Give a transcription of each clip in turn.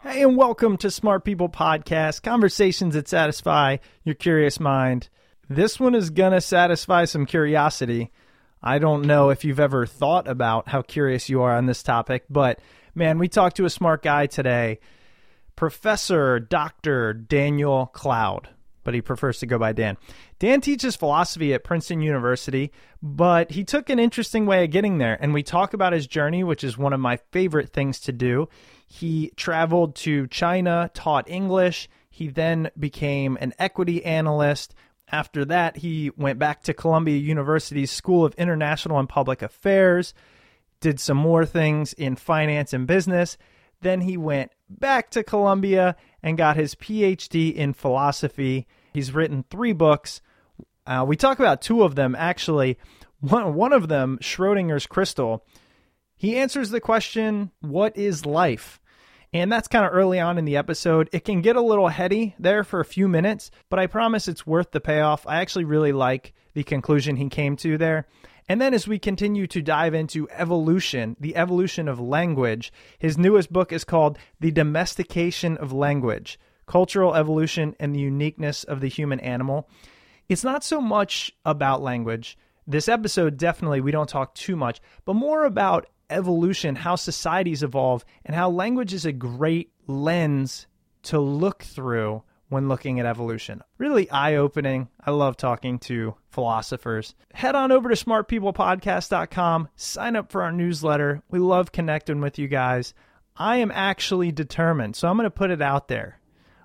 Hey, and welcome to Smart People Podcast, conversations that satisfy your curious mind. This one is going to satisfy some curiosity. I don't know if you've ever thought about how curious you are on this topic, but man, we talked to a smart guy today, Professor Dr. Daniel Cloud, but he prefers to go by Dan. Dan teaches philosophy at Princeton University, but he took an interesting way of getting there, and we talk about his journey, which is one of my favorite things to do. He traveled to China, taught English. He then became an equity analyst. After that, he went back to Columbia University's School of International and Public Affairs, did some more things in finance and business. Then he went back to Columbia and got his PhD in philosophy. He's written three books. Uh, we talk about two of them, actually. One, one of them, Schrodinger's Crystal, he answers the question, What is life? And that's kind of early on in the episode. It can get a little heady there for a few minutes, but I promise it's worth the payoff. I actually really like the conclusion he came to there. And then as we continue to dive into evolution, the evolution of language, his newest book is called The Domestication of Language Cultural Evolution and the Uniqueness of the Human Animal. It's not so much about language. This episode, definitely, we don't talk too much, but more about evolution, how societies evolve, and how language is a great lens to look through when looking at evolution. Really eye opening. I love talking to philosophers. Head on over to smartpeoplepodcast.com, sign up for our newsletter. We love connecting with you guys. I am actually determined, so I'm going to put it out there.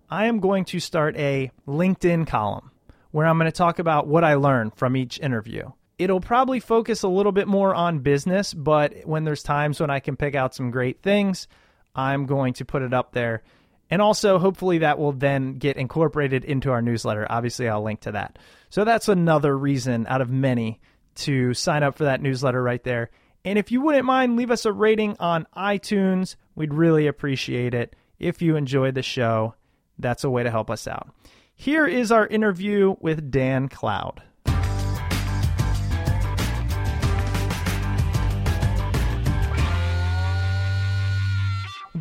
I am going to start a LinkedIn column where I'm going to talk about what I learned from each interview it'll probably focus a little bit more on business, but when there's times when I can pick out some great things, I'm going to put it up there. And also, hopefully, that will then get incorporated into our newsletter. Obviously, I'll link to that. So, that's another reason out of many to sign up for that newsletter right there. And if you wouldn't mind, leave us a rating on iTunes. We'd really appreciate it. If you enjoyed the show, that's a way to help us out. Here is our interview with Dan Cloud.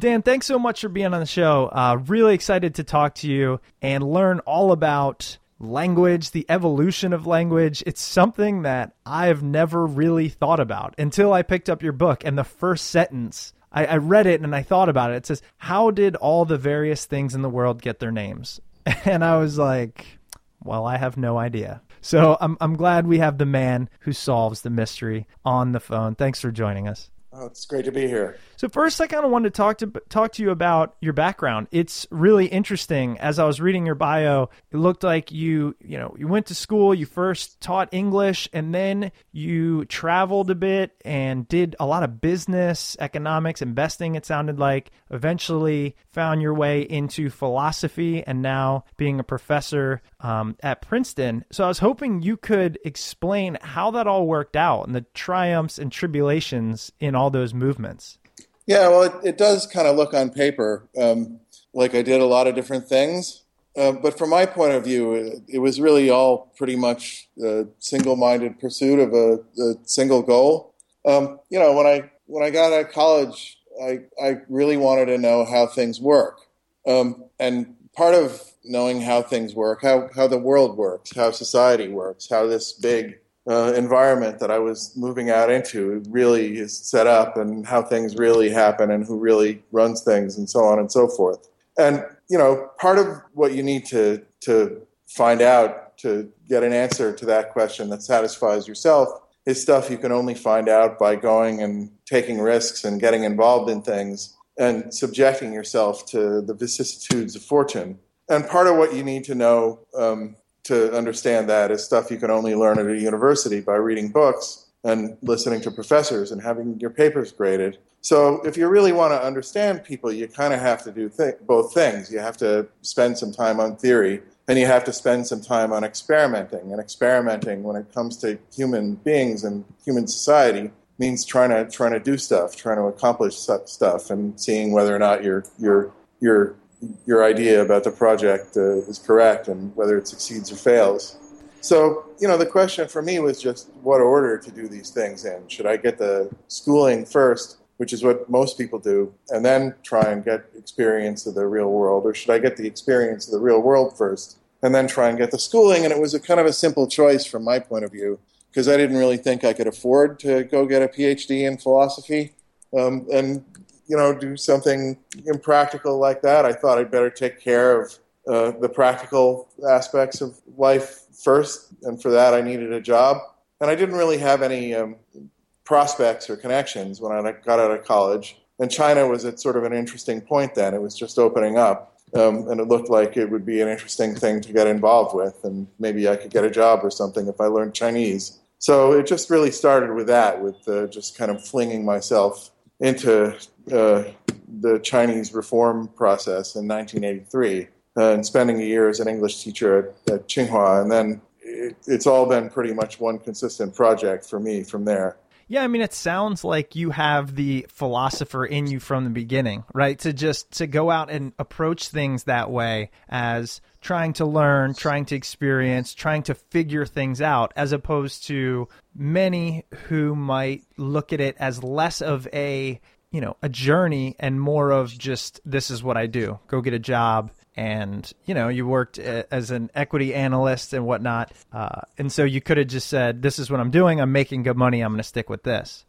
Dan, thanks so much for being on the show. Uh, really excited to talk to you and learn all about language, the evolution of language. It's something that I've never really thought about until I picked up your book. And the first sentence, I, I read it and I thought about it. It says, How did all the various things in the world get their names? And I was like, Well, I have no idea. So I'm, I'm glad we have the man who solves the mystery on the phone. Thanks for joining us. Oh, it's great to be here. So first, I kind of wanted to talk to talk to you about your background. It's really interesting. As I was reading your bio, it looked like you, you know, you went to school. You first taught English, and then you traveled a bit and did a lot of business, economics, investing. It sounded like eventually found your way into philosophy, and now being a professor um, at Princeton. So I was hoping you could explain how that all worked out and the triumphs and tribulations in all those movements. Yeah, well, it, it does kind of look on paper um, like I did a lot of different things. Uh, but from my point of view, it, it was really all pretty much a single-minded pursuit of a, a single goal. Um, you know, when I when I got out of college, I I really wanted to know how things work, um, and part of knowing how things work, how how the world works, how society works, how this big uh, environment that I was moving out into really is set up and how things really happen and who really runs things and so on and so forth. And you know, part of what you need to to find out to get an answer to that question that satisfies yourself is stuff you can only find out by going and taking risks and getting involved in things and subjecting yourself to the vicissitudes of fortune. And part of what you need to know um, to understand that is stuff you can only learn at a university by reading books and listening to professors and having your papers graded. So if you really want to understand people, you kind of have to do th- both things. You have to spend some time on theory, and you have to spend some time on experimenting. And experimenting, when it comes to human beings and human society, means trying to trying to do stuff, trying to accomplish stuff, and seeing whether or not your your your your idea about the project uh, is correct and whether it succeeds or fails. So, you know, the question for me was just what order to do these things in. Should I get the schooling first, which is what most people do, and then try and get experience of the real world? Or should I get the experience of the real world first and then try and get the schooling? And it was a kind of a simple choice from my point of view because I didn't really think I could afford to go get a PhD in philosophy um, and, you know, do something impractical like that. I thought I'd better take care of uh, the practical aspects of life first, and for that I needed a job. And I didn't really have any um, prospects or connections when I got out of college. And China was at sort of an interesting point then. It was just opening up. Um, and it looked like it would be an interesting thing to get involved with, and maybe I could get a job or something if I learned Chinese. So it just really started with that, with uh, just kind of flinging myself into uh, the Chinese reform process in 1983 uh, and spending a year as an English teacher at, at Tsinghua. And then it, it's all been pretty much one consistent project for me from there. Yeah, I mean, it sounds like you have the philosopher in you from the beginning, right? To just to go out and approach things that way as trying to learn, trying to experience, trying to figure things out, as opposed to many who might look at it as less of a you know a journey and more of just this is what I do. Go get a job and you know you worked as an equity analyst and whatnot uh, and so you could have just said this is what i'm doing. I'm making good money. I'm going to stick with this.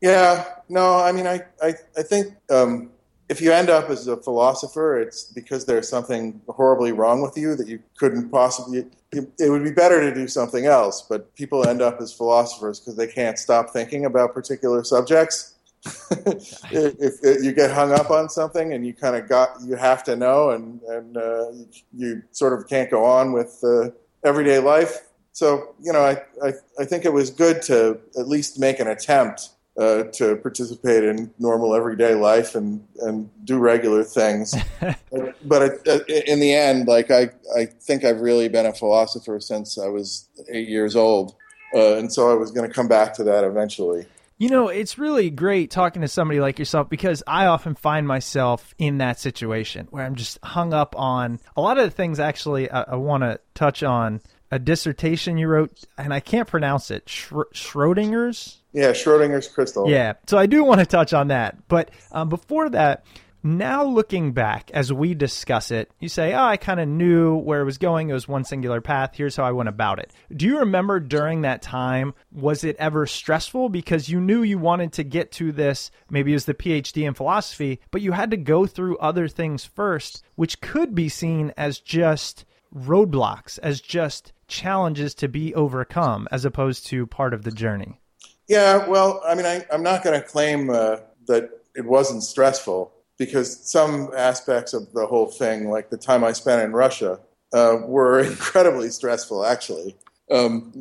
Yeah. No i mean i, I, I think um, if you end up as a philosopher it's because there's something horribly wrong with you that you couldn't possibly it would be better to do something else but people end up as philosophers because they can't stop thinking about particular subjects if, if, you get hung up on something and you kind of got you have to know and and uh, you sort of can't go on with uh, everyday life. So you know I, I, I think it was good to at least make an attempt uh, to participate in normal everyday life and and do regular things. But, but it, uh, in the end like I I think I've really been a philosopher since I was eight years old. Uh, and so I was going to come back to that eventually you know, it's really great talking to somebody like yourself because I often find myself in that situation where I'm just hung up on a lot of the things. Actually, I, I want to touch on a dissertation you wrote, and I can't pronounce it. Schrodinger's. Yeah, Schrodinger's crystal. Yeah, so I do want to touch on that. But um, before that, now, looking back as we discuss it, you say, Oh, I kind of knew where it was going. It was one singular path. Here's how I went about it. Do you remember during that time, was it ever stressful because you knew you wanted to get to this? Maybe it was the PhD in philosophy, but you had to go through other things first, which could be seen as just roadblocks, as just challenges to be overcome, as opposed to part of the journey. Yeah, well, I mean, I, am not going to claim uh, that it wasn't stressful because some aspects of the whole thing, like the time I spent in Russia, uh, were incredibly stressful, actually. Um,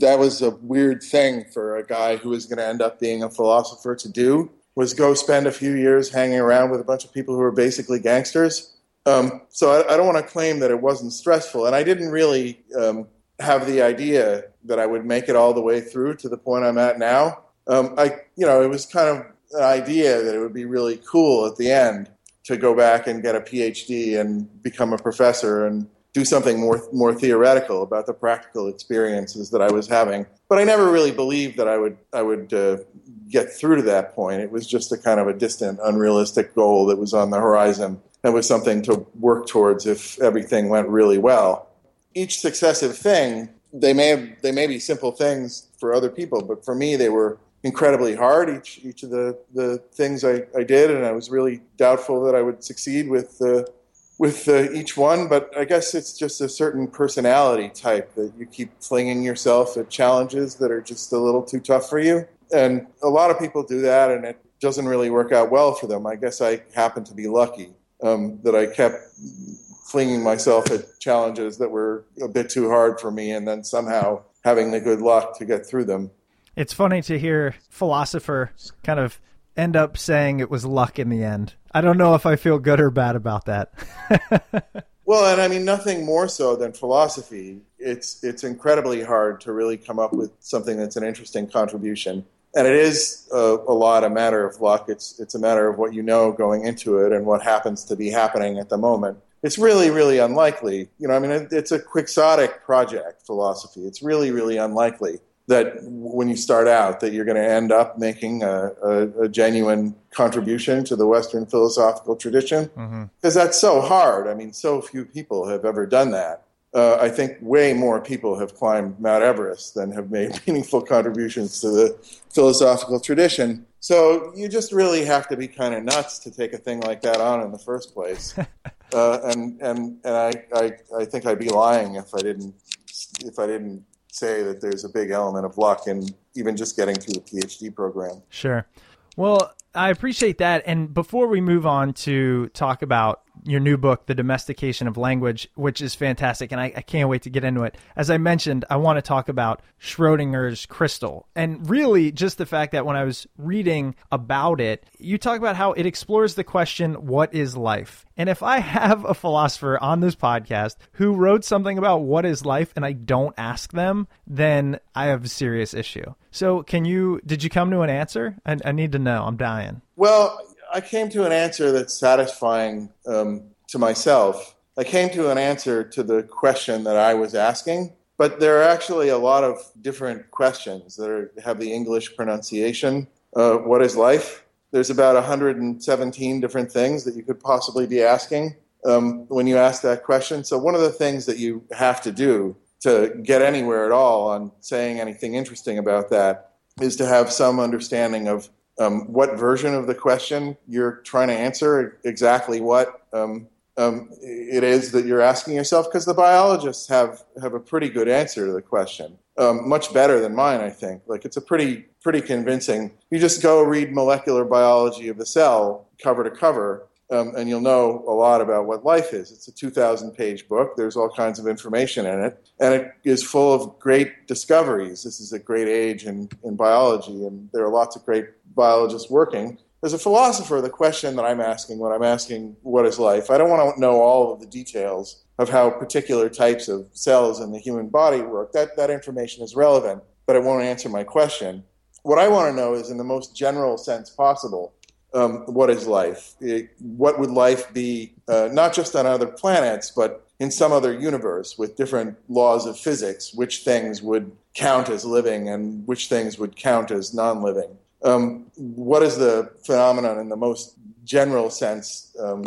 that was a weird thing for a guy who was going to end up being a philosopher to do was go spend a few years hanging around with a bunch of people who were basically gangsters. Um, so I, I, don't want to claim that it wasn't stressful, and I didn't really um, have the idea that I would make it all the way through to the point I'm at now. Um, I, you know, it was kind of an idea that it would be really cool at the end to go back and get a PhD and become a professor and do something more more theoretical about the practical experiences that I was having. But I never really believed that I would I would uh, get through to that point. It was just a kind of a distant, unrealistic goal that was on the horizon. That was something to work towards if everything went really well. Each successive thing, they may have, they may be simple things for other people, but for me, they were incredibly hard each each of the the things I, I did, and I was really doubtful that I would succeed with uh, with each one. But I guess it's just a certain personality type that you keep flinging yourself at challenges that are just a little too tough for you, and a lot of people do that, and it doesn't really work out well for them. I guess I happen to be lucky um, that I kept flinging myself at challenges that were a bit too hard for me, and then somehow having the good luck to get through them it's funny to hear philosopher kind of end up saying it was luck in the end. I don't know if I feel good or bad about that. well, and I mean nothing more so than philosophy. It's it's incredibly hard to really come up with something that's an interesting contribution. And it is a, a lot a matter of luck. It's it's a matter of what you know going into it and what happens to be happening at the moment it's really, really unlikely. You know, I mean, it, it's a quixotic project, philosophy. It's really, really unlikely that when you start out that you're going to end up making a, a, a genuine contribution to the Western philosophical tradition because mm-hmm. that's so hard. I mean, so few people have ever done that. Uh, I think way more people have climbed Mount Everest than have made meaningful contributions to the philosophical tradition. So you just really have to be kind of nuts to take a thing like that on in the first place. uh, and and and I, I I think I'd be lying if I didn't if I didn't say that there's a big element of luck in even just getting through the PhD program. Sure. Well, I appreciate that. And before we move on to talk about your new book, The Domestication of Language, which is fantastic, and I, I, can't wait to get into it. As I mentioned, I want to talk about Schrodinger's crystal, and really just the fact that when I was reading about it, you talk about how it explores the question, "What is life?" And if I have a philosopher on this podcast who wrote something about what is life, and I don't ask them, then I have a serious issue. So, can you? Did you come to an answer? I, I need to know. I'm dying. Well, I came to an answer that's satisfying um, to myself. I came to an answer to the question that I was asking, but there are actually a lot of different questions that are, have the English pronunciation. Uh, what is life? There's about 117 different things that you could possibly be asking um, when you ask that question. So, one of the things that you have to do to get anywhere at all on saying anything interesting about that is to have some understanding of um, what version of the question you're trying to answer, exactly what um, um, it is that you're asking yourself, because the biologists have, have a pretty good answer to the question. Um, much better than mine, I think. Like it's a pretty pretty convincing. You just go read molecular biology of the cell cover to cover, um, and you'll know a lot about what life is. It's a 2,000 page book. There's all kinds of information in it, and it is full of great discoveries. This is a great age in, in biology, and there are lots of great biologists working. As a philosopher, the question that I'm asking when I'm asking what is life, I don't want to know all of the details of how particular types of cells in the human body work. That, that information is relevant, but it won't answer my question. What I want to know is, in the most general sense possible, um, what is life? It, what would life be, uh, not just on other planets, but in some other universe with different laws of physics? Which things would count as living and which things would count as non living? Um, what is the phenomenon in the most general sense um,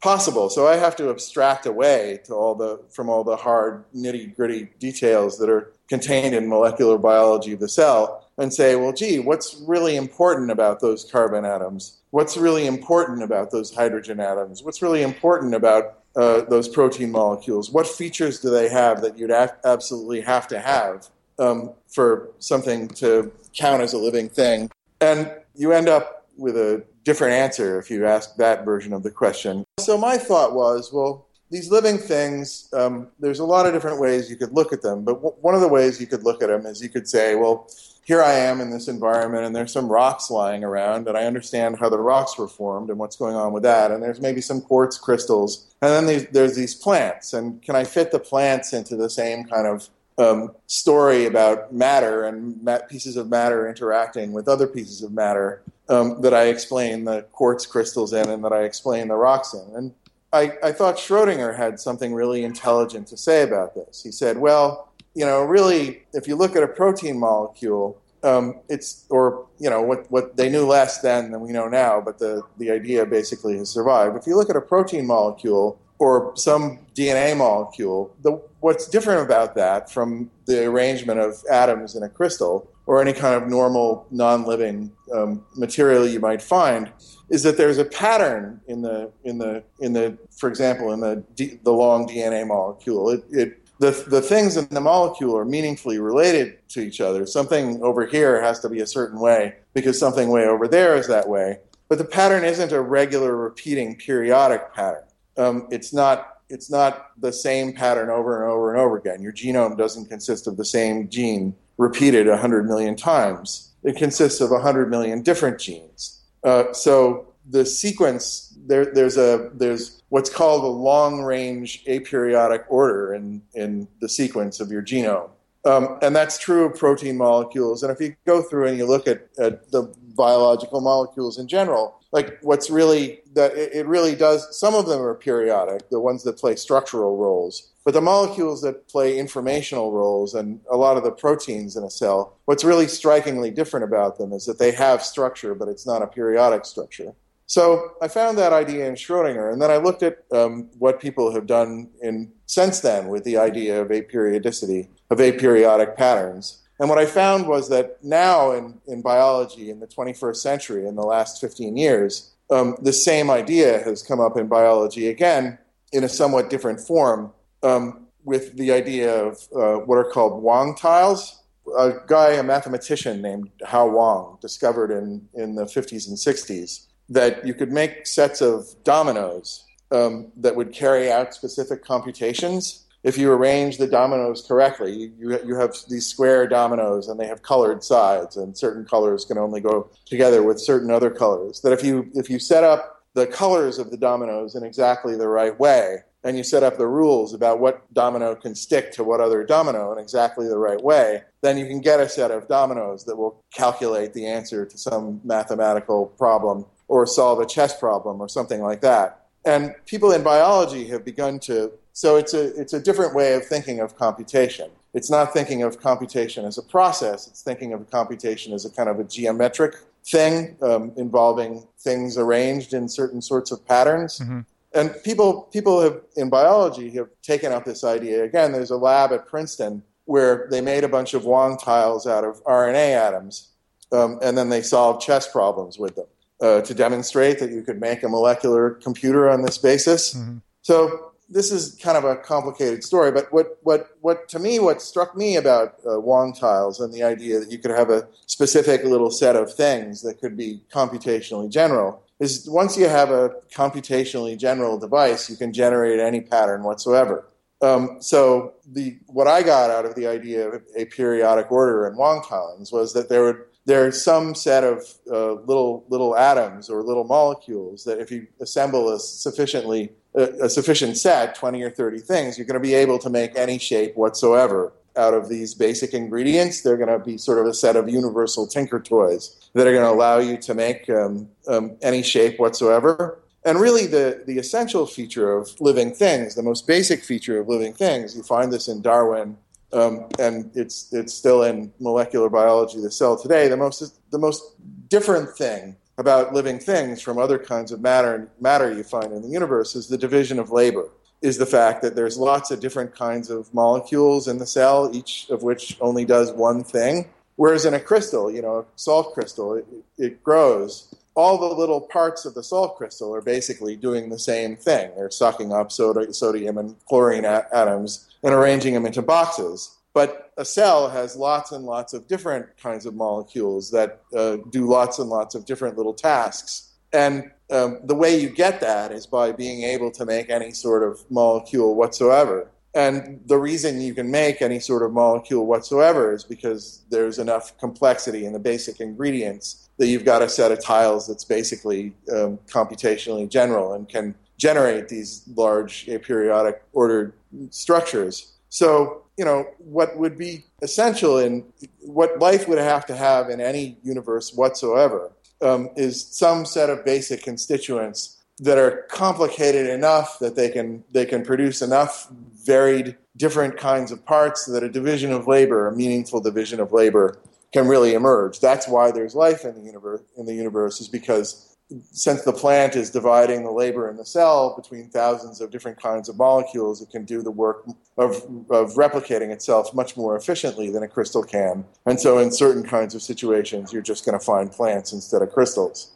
possible? So I have to abstract away to all the, from all the hard, nitty gritty details that are contained in molecular biology of the cell and say, well, gee, what's really important about those carbon atoms? What's really important about those hydrogen atoms? What's really important about uh, those protein molecules? What features do they have that you'd a- absolutely have to have um, for something to count as a living thing? And you end up with a different answer if you ask that version of the question. So my thought was, well, these living things, um, there's a lot of different ways you could look at them, but w- one of the ways you could look at them is you could say, well, here I am in this environment, and there's some rocks lying around, and I understand how the rocks were formed and what's going on with that. And there's maybe some quartz crystals, and then there's, there's these plants. And can I fit the plants into the same kind of um, story about matter and pieces of matter interacting with other pieces of matter um, that I explain the quartz crystals in and that I explain the rocks in? And I, I thought Schrodinger had something really intelligent to say about this. He said, well, you know, really, if you look at a protein molecule, um, it's or you know what what they knew less then than we know now, but the the idea basically has survived. If you look at a protein molecule or some DNA molecule, the, what's different about that from the arrangement of atoms in a crystal or any kind of normal non-living um, material you might find is that there's a pattern in the in the in the for example in the D, the long DNA molecule. It, it the, the things in the molecule are meaningfully related to each other. Something over here has to be a certain way because something way over there is that way. But the pattern isn't a regular repeating periodic pattern. Um, it's not it's not the same pattern over and over and over again. Your genome doesn't consist of the same gene repeated 100 million times. It consists of 100 million different genes. Uh, so the sequence there, there's a there's what's called a long range aperiodic order in in the sequence of your genome. Um, and that's true of protein molecules. And if you go through and you look at, at the biological molecules in general, like what's really that it, it really does. Some of them are periodic, the ones that play structural roles, but the molecules that play informational roles and a lot of the proteins in a cell, what's really strikingly different about them is that they have structure, but it's not a periodic structure. So I found that idea in Schrodinger, and then I looked at um, what people have done in since then with the idea of aperiodicity, of aperiodic patterns. And what I found was that now in, in biology in the 21st century, in the last 15 years, um, the same idea has come up in biology again in a somewhat different form um, with the idea of uh, what are called Wang tiles. A guy, a mathematician named Hao Wang, discovered in, in the 50s and 60s that you could make sets of dominoes um, that would carry out specific computations. If you arrange the dominoes correctly, you, you have these square dominoes and they have colored sides, and certain colors can only go together with certain other colors. That if you, if you set up the colors of the dominoes in exactly the right way, and you set up the rules about what domino can stick to what other domino in exactly the right way, then you can get a set of dominoes that will calculate the answer to some mathematical problem or solve a chess problem or something like that. And people in biology have begun to, so it's a, it's a different way of thinking of computation. It's not thinking of computation as a process, it's thinking of computation as a kind of a geometric thing um, involving things arranged in certain sorts of patterns. Mm-hmm. And people, people have, in biology have taken up this idea. Again, there's a lab at Princeton where they made a bunch of Wang tiles out of RNA atoms, um, and then they solved chess problems with them uh, to demonstrate that you could make a molecular computer on this basis. Mm-hmm. So this is kind of a complicated story, but what, what, what to me, what struck me about uh, Wang tiles and the idea that you could have a specific little set of things that could be computationally general is once you have a computationally general device, you can generate any pattern whatsoever. Um, so the what I got out of the idea of aperiodic order in Wang tiles was that there would there's some set of uh, little little atoms or little molecules that if you assemble a sufficiently a sufficient set, 20 or 30 things, you're going to be able to make any shape whatsoever out of these basic ingredients. They're going to be sort of a set of universal tinker toys that are going to allow you to make um, um, any shape whatsoever. And really, the, the essential feature of living things, the most basic feature of living things, you find this in Darwin um, and it's it's still in molecular biology, the cell today. The most the most different thing about living things from other kinds of matter matter you find in the universe is the division of labor. Is the fact that there's lots of different kinds of molecules in the cell, each of which only does one thing. Whereas in a crystal, you know, a salt crystal, it, it grows. All the little parts of the salt crystal are basically doing the same thing. They're sucking up soda, sodium and chlorine atoms and arranging them into boxes. But a cell has lots and lots of different kinds of molecules that uh, do lots and lots of different little tasks. And um, the way you get that is by being able to make any sort of molecule whatsoever. And the reason you can make any sort of molecule whatsoever is because there's enough complexity in the basic ingredients that you've got a set of tiles that's basically um, computationally general and can generate these large aperiodic ordered structures. So, you know, what would be essential in what life would have to have in any universe whatsoever um, is some set of basic constituents that are complicated enough that they can they can produce enough varied different kinds of parts that a division of labor, a meaningful division of labor, can really emerge. That's why there's life in the universe. In the universe is because since the plant is dividing the labor in the cell between thousands of different kinds of molecules, it can do the work of, of replicating itself much more efficiently than a crystal can. And so, in certain kinds of situations, you're just going to find plants instead of crystals.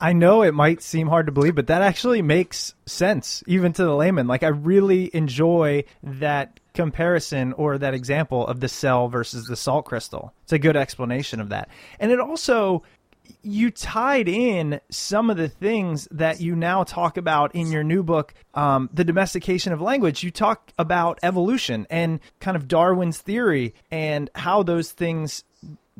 I know it might seem hard to believe, but that actually makes sense, even to the layman. Like, I really enjoy that comparison or that example of the cell versus the salt crystal. It's a good explanation of that. And it also you tied in some of the things that you now talk about in your new book, um, The Domestication of Language. You talk about evolution and kind of Darwin's theory and how those things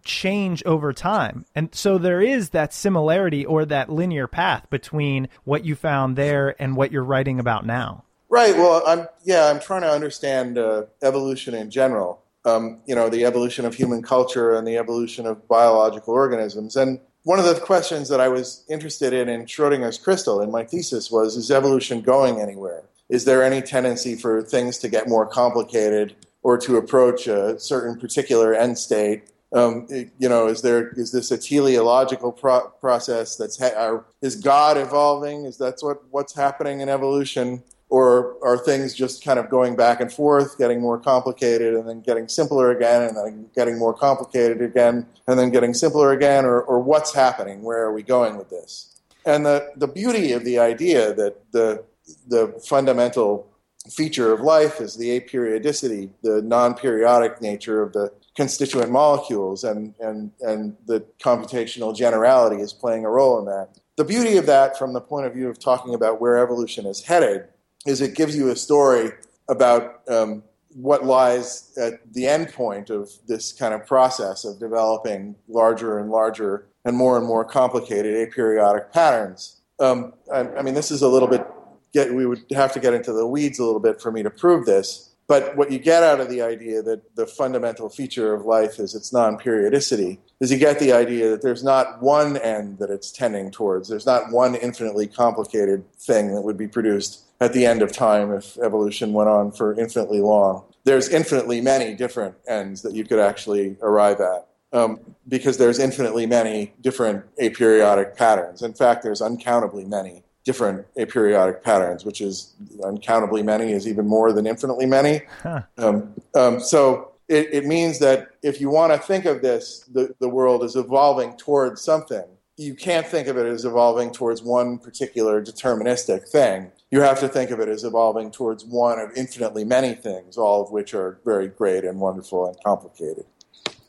change over time. And so there is that similarity or that linear path between what you found there and what you're writing about now. Right. Well, I'm yeah, I'm trying to understand uh, evolution in general. Um, you know, the evolution of human culture and the evolution of biological organisms. And one of the questions that I was interested in in Schrodinger's crystal in my thesis was: Is evolution going anywhere? Is there any tendency for things to get more complicated or to approach a certain particular end state? Um, you know, is there is this a teleological pro- process that's ha- is God evolving? Is that's what what's happening in evolution? or are things just kind of going back and forth, getting more complicated, and then getting simpler again, and then getting more complicated again, and then getting simpler again, or, or what's happening? Where are we going with this? And the, the beauty of the idea that the, the fundamental feature of life is the aperiodicity, the non periodic nature of the constituent molecules, and, and, and the computational generality is playing a role in that. The beauty of that, from the point of view of talking about where evolution is headed, is it gives you a story about um, what lies at the end point of this kind of process of developing larger and larger and more and more complicated aperiodic patterns. Um, I, I, mean, this is a little bit, get, we would have to get into the weeds a little bit for me to prove this. But what you get out of the idea that the fundamental feature of life is its non periodicity is you get the idea that there's not one end that it's tending towards. There's not one infinitely complicated thing that would be produced at the end of time if evolution went on for infinitely long. There's infinitely many different ends that you could actually arrive at. Um, because there's infinitely many different aperiodic patterns. In fact, there's uncountably many different aperiodic patterns, which is uncountably many is even more than infinitely many. Huh. Um, um, so it, it, means that if you want to think of this, the, the world is evolving towards something. You can't think of it as evolving towards one particular deterministic thing you have to think of it as evolving towards one of infinitely many things, all of which are very great and wonderful and complicated.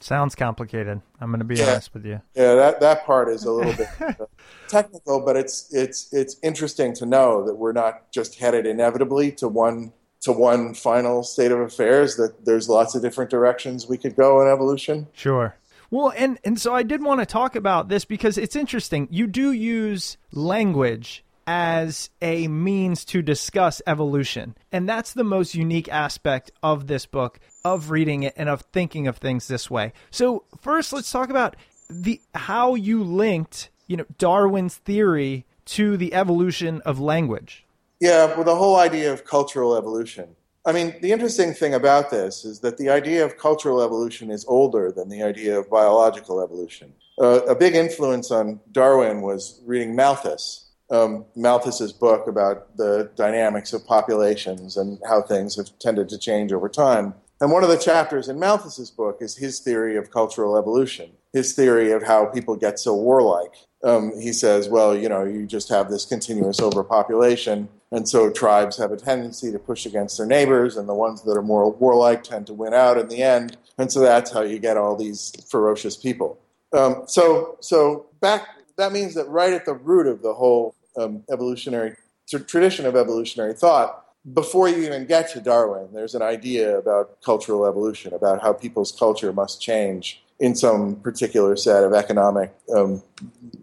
Sounds complicated. I'm going to be yeah. honest with you. Yeah, that, that part is a little bit uh, technical, but it's it's it's interesting to know that we're not just headed inevitably to one to one final state of affairs. That there's lots of different directions we could go in evolution. Sure. Well, and and so I did want to talk about this because it's interesting. You do use language as a means to discuss evolution. And that's the most unique aspect of this book, of reading it and of thinking of things this way. So, first let's talk about the how you linked, you know, Darwin's theory to the evolution of language. Yeah, well the whole idea of cultural evolution. I mean, the interesting thing about this is that the idea of cultural evolution is older than the idea of biological evolution. Uh, a big influence on Darwin was reading Malthus, um, Malthus's book about the dynamics of populations and how things have tended to change over time. And one of the chapters in Malthus's book is his theory of cultural evolution, his theory of how people get so warlike. Um, he says, well, you know, you just have this continuous overpopulation, and so tribes have a tendency to push against their neighbors, and the ones that are more warlike tend to win out in the end, and so that's how you get all these ferocious people. Um, so, so back that means that right at the root of the whole um, evolutionary tradition of evolutionary thought, before you even get to Darwin, there's an idea about cultural evolution, about how people's culture must change in some particular set of economic um,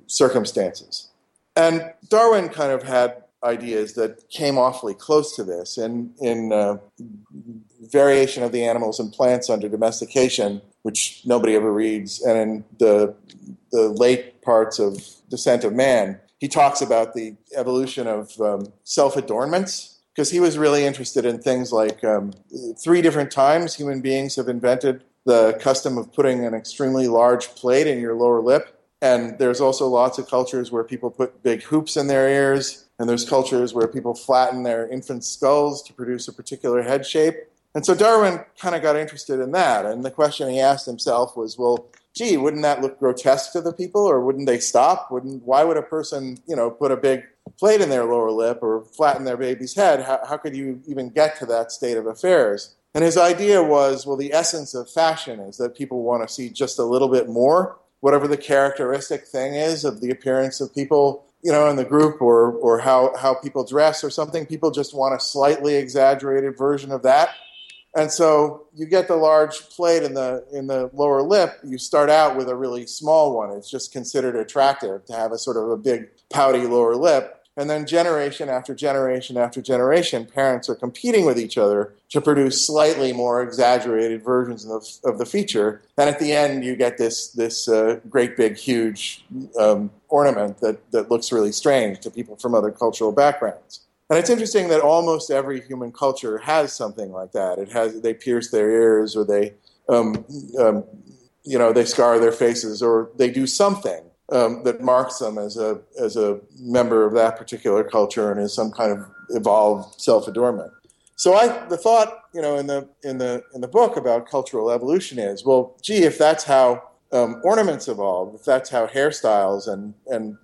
circumstances. And Darwin kind of had ideas that came awfully close to this. In, in uh, Variation of the Animals and Plants Under Domestication, which nobody ever reads, and in the, the late parts of Descent of Man, he talks about the evolution of um, self adornments because he was really interested in things like um, three different times human beings have invented the custom of putting an extremely large plate in your lower lip. And there's also lots of cultures where people put big hoops in their ears, and there's cultures where people flatten their infant skulls to produce a particular head shape. And so Darwin kind of got interested in that. And the question he asked himself was, well, gee, wouldn't that look grotesque to the people, or wouldn't they stop? Wouldn't why would a person, you know, put a big plate in their lower lip or flatten their baby's head? How, how could you even get to that state of affairs? And his idea was, well, the essence of fashion is that people want to see just a little bit more, whatever the characteristic thing is of the appearance of people, you know, in the group or or how how people dress or something. People just want a slightly exaggerated version of that And so you get the large plate in the in the lower lip. You start out with a really small one. It's just considered attractive to have a sort of a big pouty lower lip. And then generation after generation after generation, parents are competing with each other to produce slightly more exaggerated versions of, of the feature. And at the end, you get this this uh, great big huge um, ornament that that looks really strange to people from other cultural backgrounds. And it's interesting that almost every human culture has something like that. It has they pierce their ears, or they, um, um, you know, they scar their faces, or they do something um, that marks them as a as a member of that particular culture and is some kind of evolved self adornment. So I the thought, you know, in the in the in the book about cultural evolution is, well, gee, if that's how um, ornaments evolve, if that's how hairstyles and and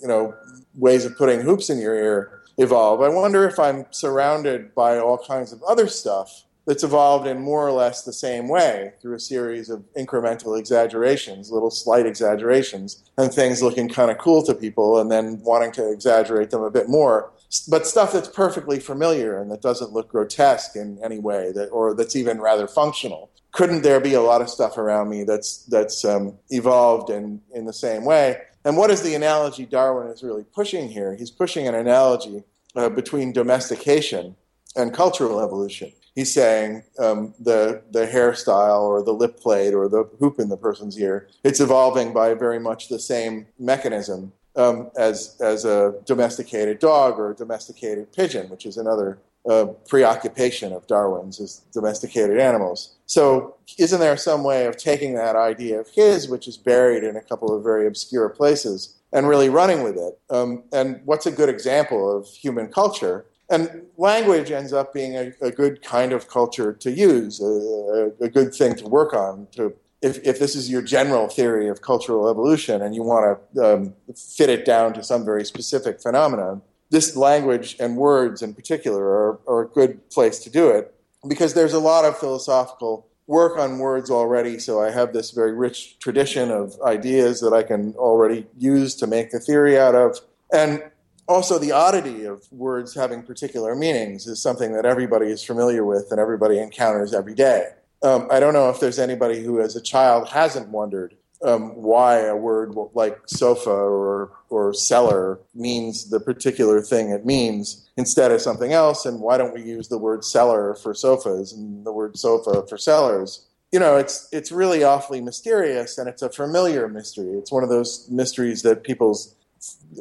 you know ways of putting hoops in your ear evolve. I wonder if I'm surrounded by all kinds of other stuff that's evolved in more or less the same way through a series of incremental exaggerations, little slight exaggerations, and things looking kind of cool to people and then wanting to exaggerate them a bit more. But stuff that's perfectly familiar and that doesn't look grotesque in any way, that, or that's even rather functional. Couldn't there be a lot of stuff around me that's that's um, evolved in, in the same way? And what is the analogy Darwin is really pushing here? He's pushing an analogy uh, between domestication and cultural evolution. He's saying um, the the hairstyle or the lip plate or the hoop in the person's ear it's evolving by very much the same mechanism um, as as a domesticated dog or a domesticated pigeon, which is another uh, preoccupation of Darwin's is domesticated animals. So, isn't there some way of taking that idea of his, which is buried in a couple of very obscure places, and really running with it? Um, and what's a good example of human culture? And language ends up being a, a good kind of culture to use, a, a, good thing to work on. To if, if this is your general theory of cultural evolution, and you want to um, fit it down to some very specific phenomenon, this language and words in particular are, are a good place to do it because there's a lot of philosophical work on words already. So I have this very rich tradition of ideas that I can already use to make the theory out of. And also, the oddity of words having particular meanings is something that everybody is familiar with and everybody encounters every day. Um, I don't know if there's anybody who, as a child, hasn't wondered um, why a word like sofa or or cellar means the particular thing it means instead of something else, and why don't we use the word cellar for sofas and the word sofa for cellars? You know, it's it's really awfully mysterious, and it's a familiar mystery. It's one of those mysteries that people's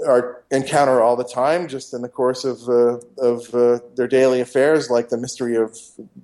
are encounter all the time, just in the course of uh, of uh, their daily affairs, like the mystery of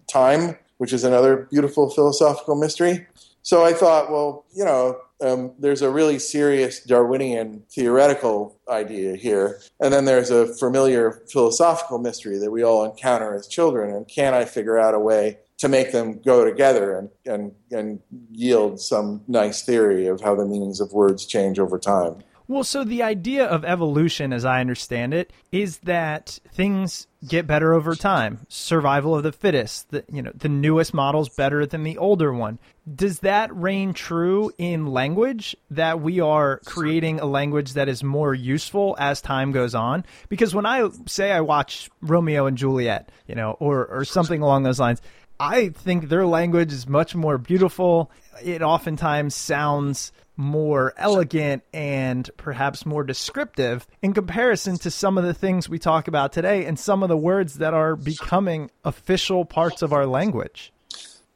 time, which is another beautiful philosophical mystery. So I thought, well, you know, um, there's a really serious Darwinian theoretical idea here, and then there's a familiar philosophical mystery that we all encounter as children. And can I figure out a way to make them go together and, and, and yield some nice theory of how the meanings of words change over time? Well, so the idea of evolution, as I understand it, is that things get better over time. Survival of the fittest. The, you know, the newest model's better than the older one. Does that reign true in language? That we are creating a language that is more useful as time goes on? Because when I say I watch Romeo and Juliet, you know, or or something along those lines, I think their language is much more beautiful. It oftentimes sounds more elegant and perhaps more descriptive in comparison to some of the things we talk about today and some of the words that are becoming official parts of our language.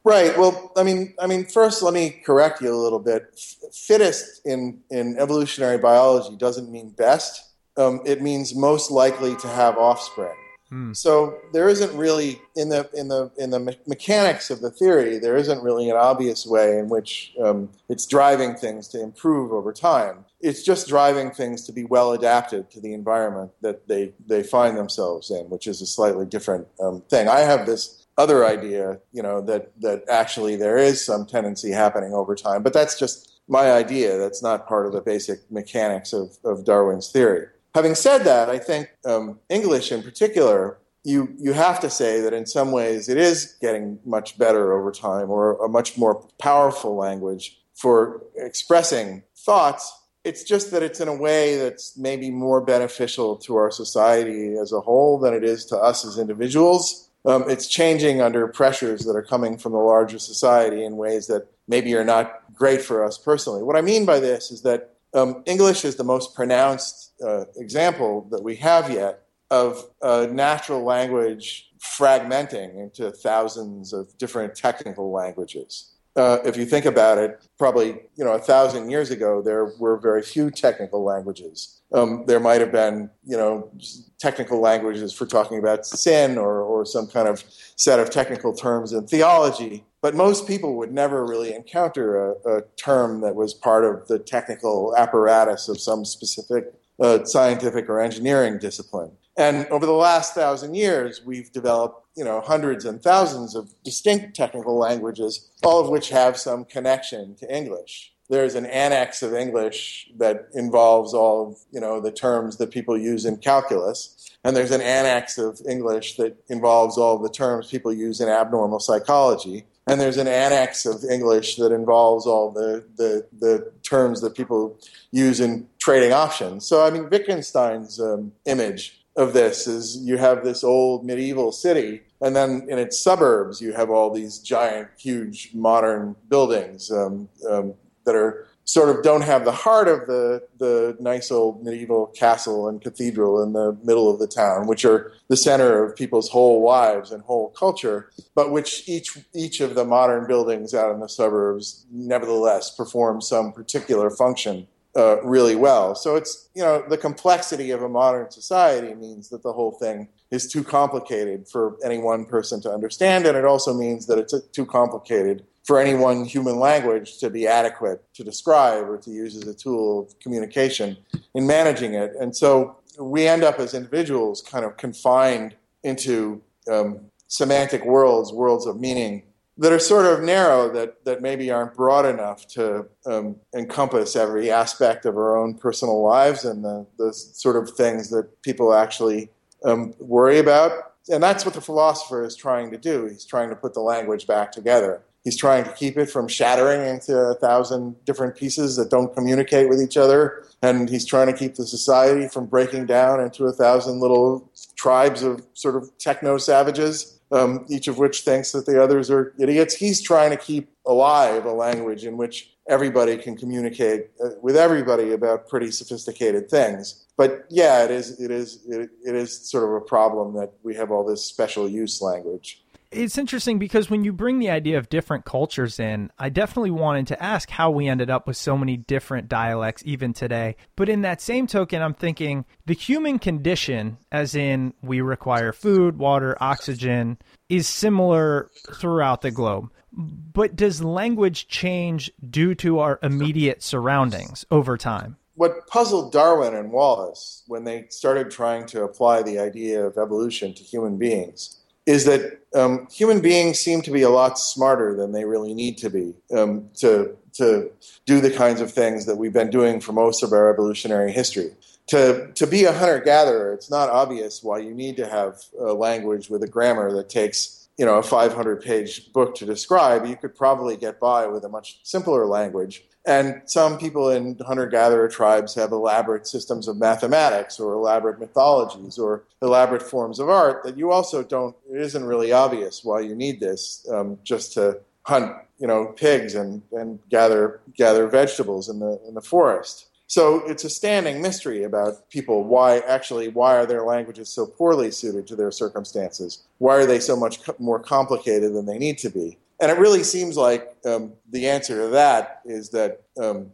Right. Well, I mean, I mean, first, let me correct you a little bit. Fittest in in evolutionary biology doesn't mean best. Um, it means most likely to have offspring. Hmm. So there isn't really in the in the in the me- mechanics of the theory there isn't really an obvious way in which um, it's driving things to improve over time. It's just driving things to be well adapted to the environment that they they find themselves in, which is a slightly different um, thing. I have this other idea, you know, that that actually there is some tendency happening over time, but that's just my idea. That's not part of the basic mechanics of, of Darwin's theory. Having said that, I think um, English in particular, you, you have to say that in some ways it is getting much better over time or a much more powerful language for expressing thoughts. It's just that it's in a way that's maybe more beneficial to our society as a whole than it is to us as individuals. um, it's changing under pressures that are coming from the larger society in ways that maybe are not great for us personally. What I mean by this is that um, English is the most pronounced uh, example that we have yet of uh, natural language fragmenting into thousands of different technical languages. Uh, if you think about it, probably you know a thousand years ago there were very few technical languages. Um, there might have been you know technical languages for talking about sin or, or some kind of set of technical terms in theology, but most people would never really encounter a, a term that was part of the technical apparatus of some specific uh, scientific or engineering discipline. And over the last thousand years, we've developed, you know, hundreds and thousands of distinct technical languages, all of which have some connection to English. There's an annex of English that involves all of, you know, the terms that people use in calculus. And there's an annex of English that involves all the terms people use in abnormal psychology. And there's an annex of English that involves all the, the, the terms that people use in trading options. So, I mean, Wittgenstein's um, image of this is you have this old medieval city, and then in its suburbs you have all these giant, huge modern buildings um, um, that are sort of don't have the heart of the the nice old medieval castle and cathedral in the middle of the town, which are the center of people's whole lives and whole culture, but which each each of the modern buildings out in the suburbs nevertheless perform some particular function uh, really well. So it's you know the complexity of a modern society means that the whole thing is too complicated for any one person to understand, and it also means that it's too complicated for any one human language to be adequate to describe or to use as a tool of communication in managing it. And so we end up as individuals kind of confined into um, semantic worlds, worlds of meaning that are sort of narrow that, that maybe aren't broad enough to um, encompass every aspect of our own personal lives and the, the sort of things that people actually um, worry about. And that's what the philosopher is trying to do. He's trying to put the language back together. He's trying to keep it from shattering into a thousand different pieces that don't communicate with each other. And he's trying to keep the society from breaking down into a thousand little tribes of sort of techno savages um, each of which thinks that the others are idiots. He's trying to keep alive a language in which everybody can communicate uh, with everybody about pretty sophisticated things. But yeah, it is it is it, it is sort of a problem that we have all this special use language it's interesting because when you bring the idea of different cultures in, I definitely wanted to ask how we ended up with so many different dialects even today. But in that same token, I'm thinking the human condition, as in we require food, water, oxygen, is similar throughout the globe. But does language change due to our immediate surroundings over time? What puzzled Darwin and Wallace when they started trying to apply the idea of evolution to human beings is that um, human beings seem to be a lot smarter than they really need to be um, to to do the kinds of things that we've been doing for most of our evolutionary history. To to be a hunter gatherer, it's not obvious why you need to have a language with a grammar that takes you know a 500 page book to describe. You could probably get by with a much simpler language and some people in hunter gatherer tribes have elaborate systems of mathematics or elaborate mythologies or elaborate forms of art that you also don't, it isn't really obvious why you need this um, just to hunt, you know, pigs and, and gather, gather vegetables in the, in the forest. So it's a standing mystery about people. Why actually? Why are their languages so poorly suited to their circumstances? Why are they so much more complicated than they need to be? And it really seems like um, the answer to that is that um,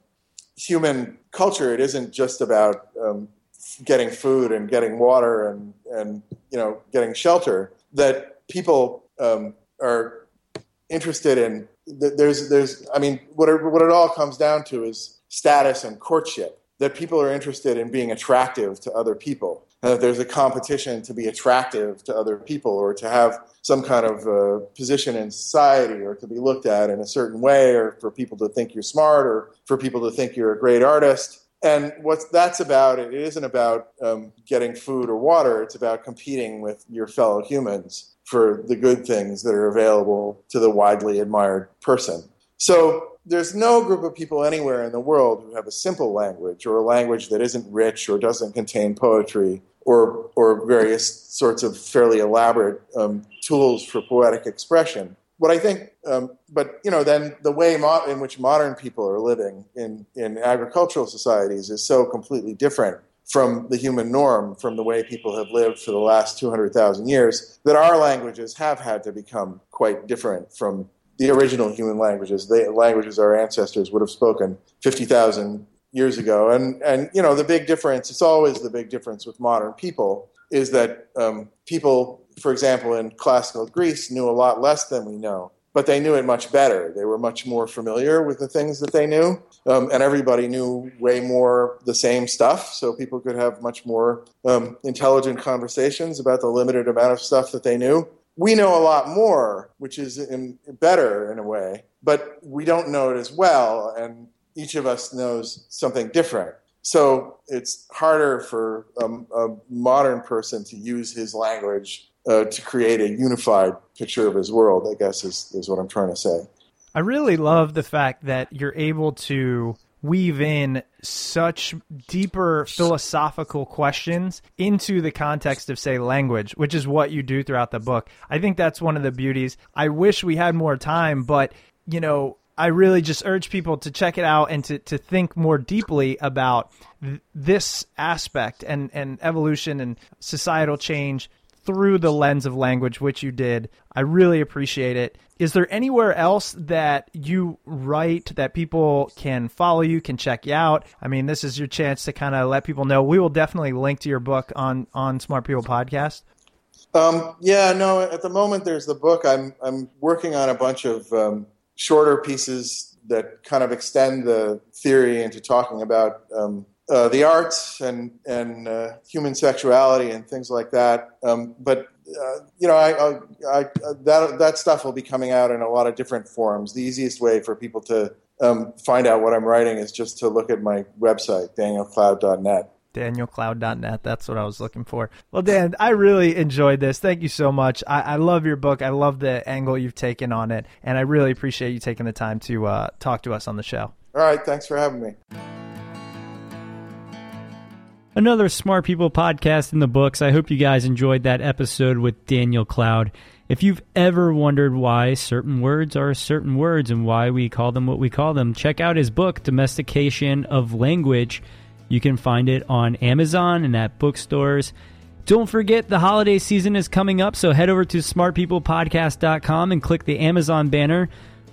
human culture, it isn't just about um, getting food and getting water and, and you know, getting shelter, that people um, are interested in. There's, there's, I mean, what it, what it all comes down to is status and courtship, that people are interested in being attractive to other people and that there's a competition to be attractive to other people or to have some kind of uh, position in society or to be looked at in a certain way or for people to think you're smart or for people to think you're a great artist. And what that's about, it isn't about um, getting food or water, it's about competing with your fellow humans for the good things that are available to the widely admired person. So there's no group of people anywhere in the world who have a simple language or a language that isn't rich or doesn't contain poetry or, or various sorts of fairly elaborate um, tools for poetic expression. What I think, um, but you know, then the way mo- in which modern people are living in, in agricultural societies is so completely different from the human norm, from the way people have lived for the last 200,000 years, that our languages have had to become quite different from the original human languages, the languages our ancestors would have spoken 50,000 years ago. And, and, you know, the big difference, it's always the big difference with modern people, is that um, people, for example, in classical Greece knew a lot less than we know, but they knew it much better. They were much more familiar with the things that they knew, um, and everybody knew way more the same stuff, so people could have much more um, intelligent conversations about the limited amount of stuff that they knew. We know a lot more, which is in, better in a way, but we don't know it as well, and each of us knows something different. So it's harder for um, a modern person to use his language uh, to create a unified picture of his world, I guess is, is what I'm trying to say. I really love the fact that you're able to weave in such deeper philosophical questions into the context of say language which is what you do throughout the book i think that's one of the beauties i wish we had more time but you know I really just urge people to check it out and to, to think more deeply about th- this aspect and, and evolution and societal change through the lens of language, which you did. I really appreciate it. Is there anywhere else that you write that people can follow you, can check you out? I mean, this is your chance to kind of let people know. We will definitely link to your book on on Smart People Podcast. Um, yeah, no. At the moment, there's the book. I'm I'm working on a bunch of um, shorter pieces that kind of extend the theory into talking about um, uh, the arts and and uh, human sexuality and things like that. Um, but uh, you know, I, I, I, that that stuff will be coming out in a lot of different forms. The easiest way for people to um, find out what I'm writing is just to look at my website, danielcloud.net danielcloud.net. That's what I was looking for. Well, Dan, I really enjoyed this. Thank you so much. I, I love your book. I love the angle you've taken on it, and I really appreciate you taking the time to uh, talk to us on the show. All right. Thanks for having me. Another Smart People podcast in the books. I hope you guys enjoyed that episode with Daniel Cloud. If you've ever wondered why certain words are certain words and why we call them what we call them, check out his book, Domestication of Language. You can find it on Amazon and at bookstores. Don't forget the holiday season is coming up, so head over to smartpeoplepodcast.com and click the Amazon banner.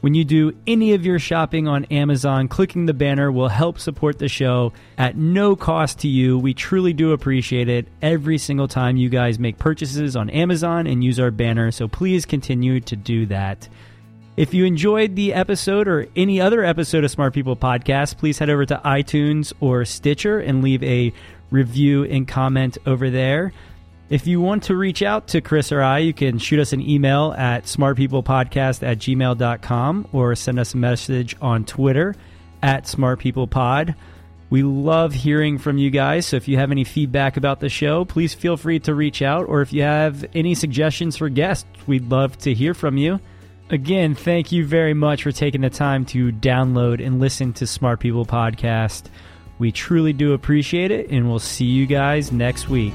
When you do any of your shopping on Amazon, clicking the banner will help support the show at no cost to you. We truly do appreciate it every single time you guys make purchases on Amazon and use our banner, so please continue to do that. If you enjoyed the episode or any other episode of Smart People Podcast, please head over to iTunes or Stitcher and leave a review and comment over there. If you want to reach out to Chris or I, you can shoot us an email at smartpeoplepodcast at gmail.com or send us a message on Twitter at smartpeoplepod. We love hearing from you guys, so if you have any feedback about the show, please feel free to reach out. Or if you have any suggestions for guests, we'd love to hear from you. Again, thank you very much for taking the time to download and listen to Smart People Podcast. We truly do appreciate it, and we'll see you guys next week.